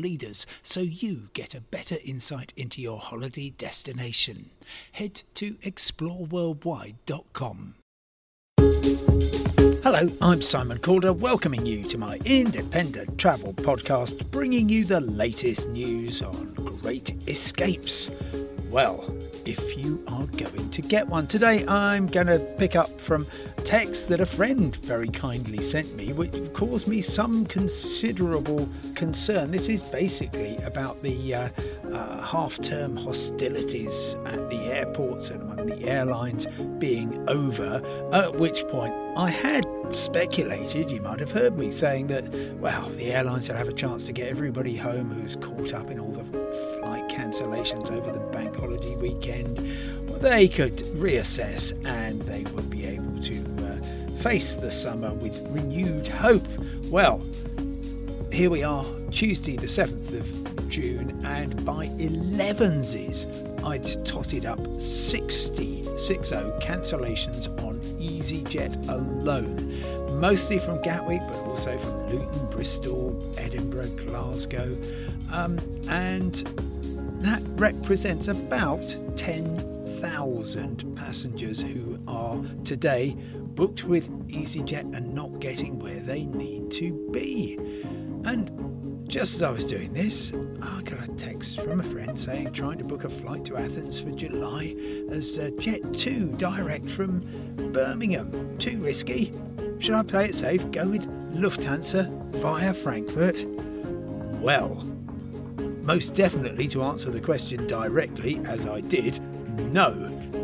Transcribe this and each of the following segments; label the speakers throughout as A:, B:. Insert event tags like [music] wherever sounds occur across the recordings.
A: leaders so you get a better insight into your holiday destination. Head to exploreworldwide.com. Hello, I'm Simon Calder, welcoming you to my independent travel podcast, bringing you the latest news on great escapes. Well, if you are going to get one. Today I'm going to pick up from text that a friend very kindly sent me, which caused me some considerable concern. This is basically about the uh, uh, half term hostilities at the airports and among the airlines being over, at which point I had speculated, you might have heard me saying that, well, the airlines will have a chance to get everybody home who's caught up in all the flight cancellations over the bank holiday weekend. They could reassess and they would be able to uh, face the summer with renewed hope. Well, here we are, Tuesday, the 7th of June, and by 11s, I'd totted up 60, 60 cancellations on EasyJet alone mostly from Gatwick, but also from Luton, Bristol, Edinburgh, Glasgow. Um, and that represents about 10,000 passengers who are today booked with EasyJet and not getting where they need to be. And just as I was doing this, I got a text from a friend saying trying to book a flight to Athens for July as Jet 2 direct from Birmingham. Too risky. Should I play it safe? Go with Lufthansa via Frankfurt? Well, most definitely to answer the question directly, as I did, no.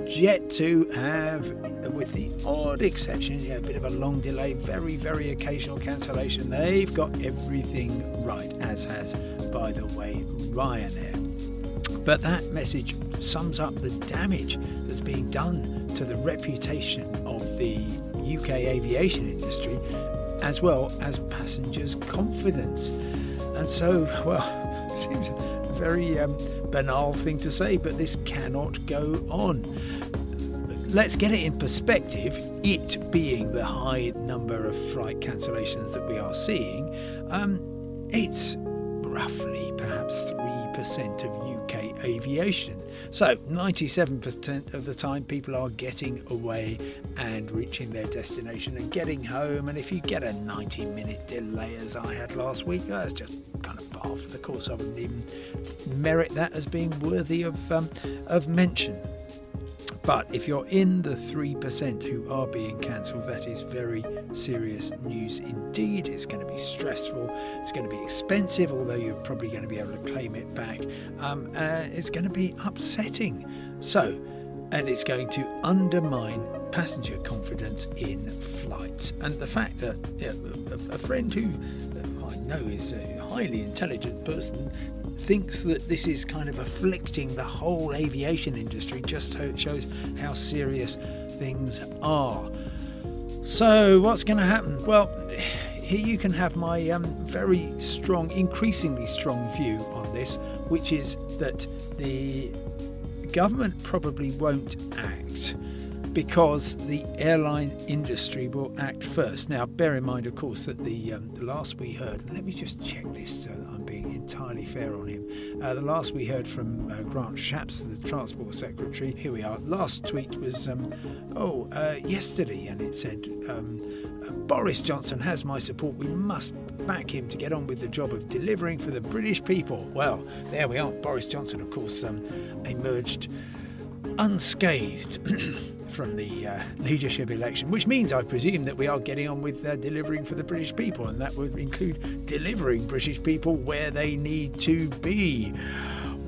A: Jet2 have, with the odd exception, yeah, a bit of a long delay, very, very occasional cancellation, they've got everything right, as has, by the way, Ryanair. But that message sums up the damage that's being done to the reputation of the UK aviation industry as well as passengers' confidence. And so, well, [laughs] seems a very um, banal thing to say, but this cannot go on. Let's get it in perspective. It being the high number of flight cancellations that we are seeing, um, it's roughly perhaps 3% of UK aviation. So 97% of the time people are getting away and reaching their destination and getting home. And if you get a 90 minute delay as I had last week, that's just kind of par for the course. I wouldn't even merit that as being worthy of, um, of mention. But if you're in the 3% who are being cancelled, that is very serious news indeed. It's going to be stressful, it's going to be expensive, although you're probably going to be able to claim it back. Um, uh, it's going to be upsetting. So, and it's going to undermine passenger confidence in flights. And the fact that a, a, friend who uh, I know is a highly intelligent person thinks that this is kind of afflicting the whole aviation industry just shows how serious things are. So, what's going to happen? Well, here you can have my um, very strong, increasingly strong view on this, which is that the government probably won't act because the airline industry will act first. Now, bear in mind, of course, that the, um, the last we heard, let me just check this so that I'm being entirely fair on him. Uh, the last we heard from uh, Grant Shapps, the Transport Secretary, here we are. Last tweet was, um, oh, uh, yesterday, and it said, um, uh, Boris Johnson has my support. We must back him to get on with the job of delivering for the British people. Well, there we are. Boris Johnson, of course, um, emerged unscathed. [clears throat] from the uh, leadership election, which means, I presume, that we are getting on with uh, delivering for the British people, and that would include delivering British people where they need to be.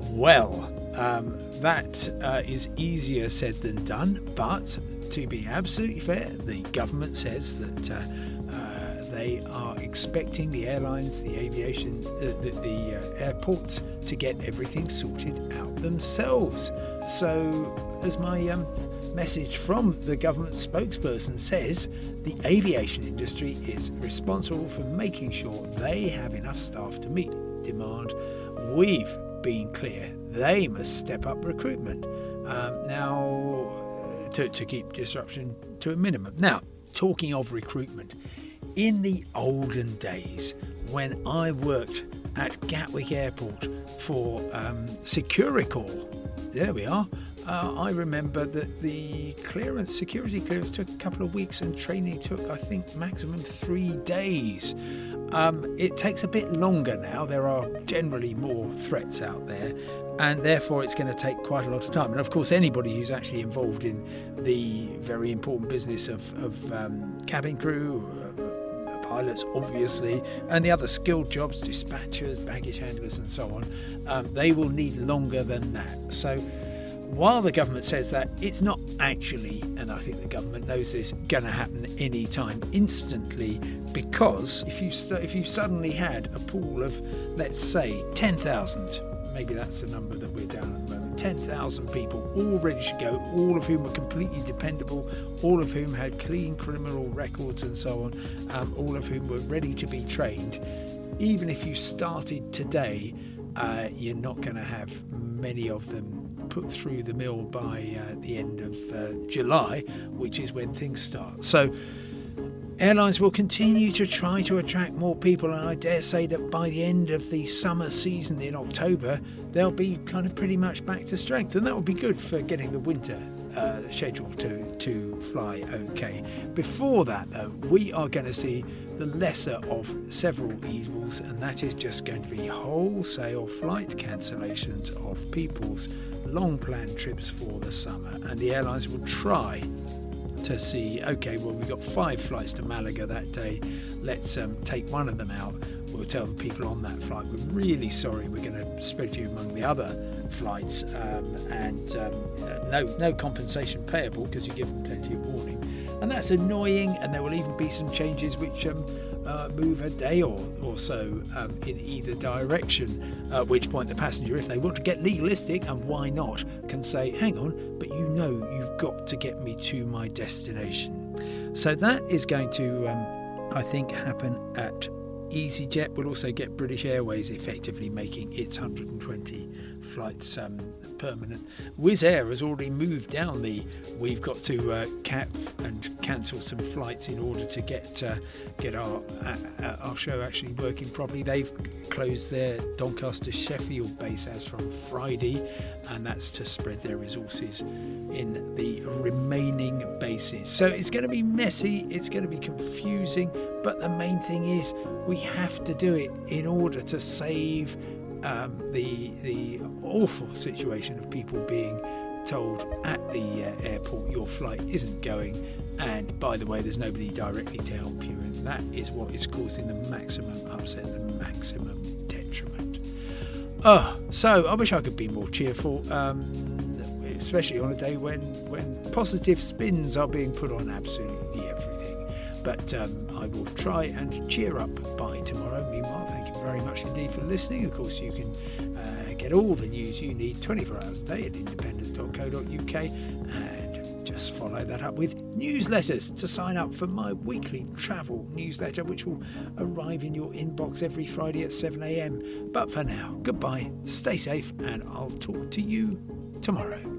A: Well, um, that uh, is easier said than done, but to be absolutely fair, the government says that uh, uh, they are expecting the airlines, the aviation, uh, the, the uh, airports to get everything sorted out themselves. So, as my um, message from the government spokesperson says, the aviation industry is responsible for making sure they have enough staff to meet demand. We've been clear they must step up recruitment. Um, now, to, to keep disruption to a minimum. Now, talking of recruitment, in the olden days when I worked at Gatwick Airport for um, Securicor, there we are. Uh, I remember that the clearance, security clearance, took a couple of weeks, and training took, I think, maximum three days. Um, it takes a bit longer now. There are generally more threats out there, and therefore it's going to take quite a lot of time. And of course, anybody who's actually involved in the very important business of, of um, cabin crew, uh, pilots, obviously, and the other skilled jobs, dispatchers, baggage handlers, and so on, um, they will need longer than that. So while the government says that, it's not actually, and I think the government knows this, going to happen anytime instantly. Because if you if you suddenly had a pool of, let's say, ten thousand, maybe that's the number that we're down at the moment, ten thousand people all ready to go, all of whom were completely dependable, all of whom had clean criminal records and so on, um, all of whom were ready to be trained. Even if you started today, uh, you're not going to have many of them put through the mill by uh, the end of uh, July, which is when things start. So, airlines will continue to try to attract more people, and I dare say that by the end of the summer season in October, they'll be kind of pretty much back to strength, and that will be good for getting the winter uh, schedule to, to fly okay. Before that, though, we are going to see the lesser of several evils, and that is just going to be wholesale flight cancellations of people's long planned trips for the summer, and the airlines will try to see okay, well, we've got five flights to Malaga that day, let's um, take one of them out. We'll tell the people on that flight, we're really sorry, we're going to spread you among the other flights, um, and um, uh, no, no compensation payable because you give them plenty of warning. And that's annoying, and there will even be some changes which um, uh, move a day or, or so um, in either direction. At which point, the passenger, if they want to get legalistic, and why not, can say, Hang on, but you know you've got to get me to my destination. So that is going to, um, I think, happen at EasyJet. We'll also get British Airways effectively making its 120 flights um, permanent. Wizz Air has already moved down the we've got to uh, cap and cancel some flights in order to get uh, get our uh, uh, our show actually working properly. They've closed their Doncaster Sheffield base as from Friday, and that's to spread their resources in the remaining bases. So it's going to be messy, it's going to be confusing, but the main thing is we have to do it in order to save um, the the awful situation of people being told at the uh, airport your flight isn't going and by the way there's nobody directly to help you and that is what is causing the maximum upset the maximum detriment. Oh so i wish i could be more cheerful um, especially on a day when when positive spins are being put on absolutely everything. But um, i will try and cheer up by tomorrow meanwhile very much indeed for listening of course you can uh, get all the news you need 24 hours a day at independent.co.uk and just follow that up with newsletters to sign up for my weekly travel newsletter, which will arrive in your inbox every Friday at 7 a.m. But for now, goodbye, stay safe, and I'll talk to you tomorrow.